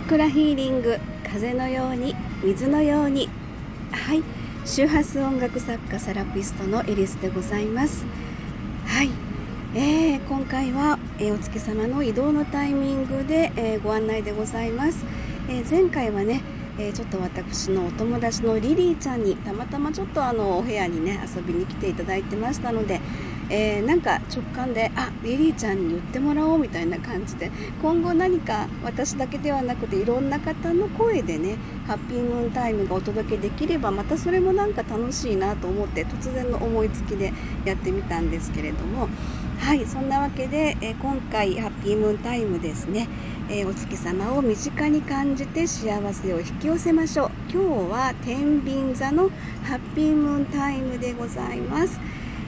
クラヒーリング風のように水のように。はい。周波数音楽作家セラピストのエリスでございます。はい、えー、今回は、えー、お月様の移動のタイミングで、えー、ご案内でございます、え前回はねえー、ちょっと私のお友達のリリーちゃんにたまたまちょっとあのお部屋にね遊びに来ていただいてましたので、えー、なんか直感であリリーちゃんに言ってもらおうみたいな感じで今後何か私だけではなくていろんな方の声でねハッピームーンタイムがお届けできればまたそれもなんか楽しいなと思って突然の思いつきでやってみたんですけれどもはいそんなわけで、え、今回ハッピームーンタイムですね、え、お月様を身近に感じて幸せを引き寄せましょう今日は天秤座のハッピームーンタイムでございます。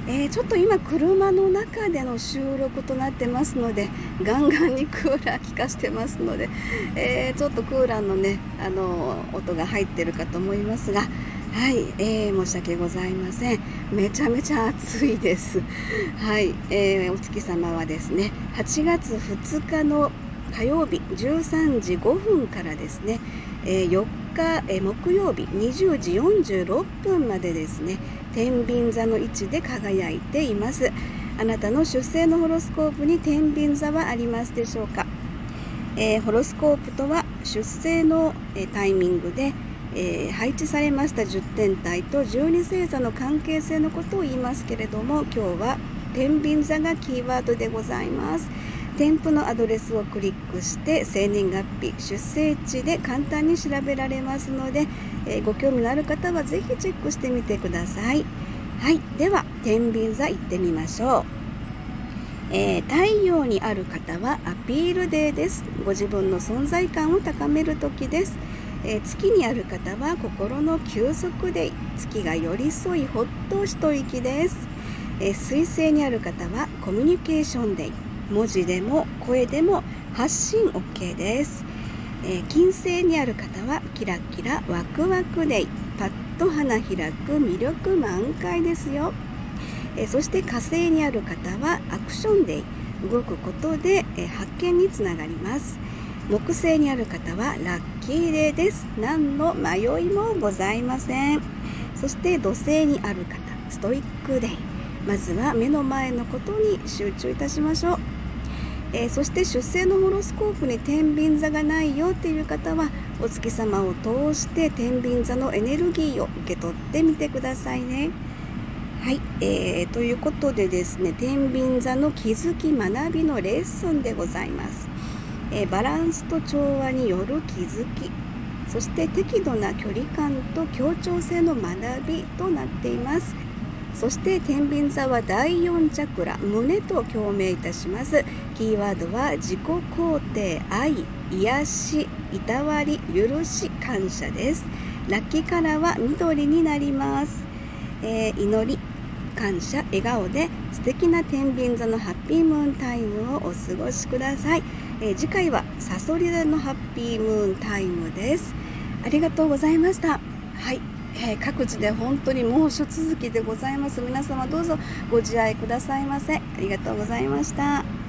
えー、ちょっと今車の中での収録となってますのでガンガンにクーラー効かしてますので、えー、ちょっとクーラーのねあの音が入ってるかと思いますがはい、えー、申し訳ございません。めちゃめちゃ暑いです。はい、えー、お月様はですね8月2日の火曜日13時5分からですね、えー、4日、えー、木曜日20時46分までですね天秤座の位置で輝いています。あなたの出生のホロスコープに天秤座はありますでしょうか、えー、ホロスコープとは出生の、えタイミングで、えー、配置されました10天体と12星座の関係性のことを言いますけれども今日は天秤座がキーワードでございます。添付のアドレスをクリックして生年月日出生地で簡単に調べられますので、えー、ご興味のある方はぜひチェックしてみてください。はいでは天秤座行ってみましょう。えー、太陽にある方はアピールデーです。ご自分の存在感を高める時です、え、月にある方は心の休息デイ月が寄り添いほっと一息です、えー、水星にある方はコミュニケーションデイ。文字でも声でも発信 OK です、え、金星にある方はキラキラワクワクデイ。パッと花開く魅力満開ですよ、え、そして火星にある方はアクションデイ。動くことで、え、発見につながります。木星にある方はラッキーデーです。何の迷いもございません。そして土星にある方ストイックデイ。まずは目の前のことに集中いたしましょう。えー、そして出生のホロスコープに天秤座がないよっていう方はお月様を通して天秤座のエネルギーを受け取ってみてくださいね。はい、えー、ということでですね天秤座の気づき学びのレッスンでございます、え、バランスと調和による気づきそして適度な距離感と協調性の学びとなっています。そして天秤座は第4チャクラ胸と共鳴いたします。キーワードは自己肯定愛癒しいたわり許し感謝です。ラッキーカラーは緑になります、えー、祈り感謝笑顔で素敵な天秤座のハッピームーンタイムをお過ごしください、えー、次回はサソリ座のハッピームーンタイムです。ありがとうございました。はい。えー、各地で本当に猛暑続きでございます。皆様どうぞご自愛くださいませ。ありがとうございました。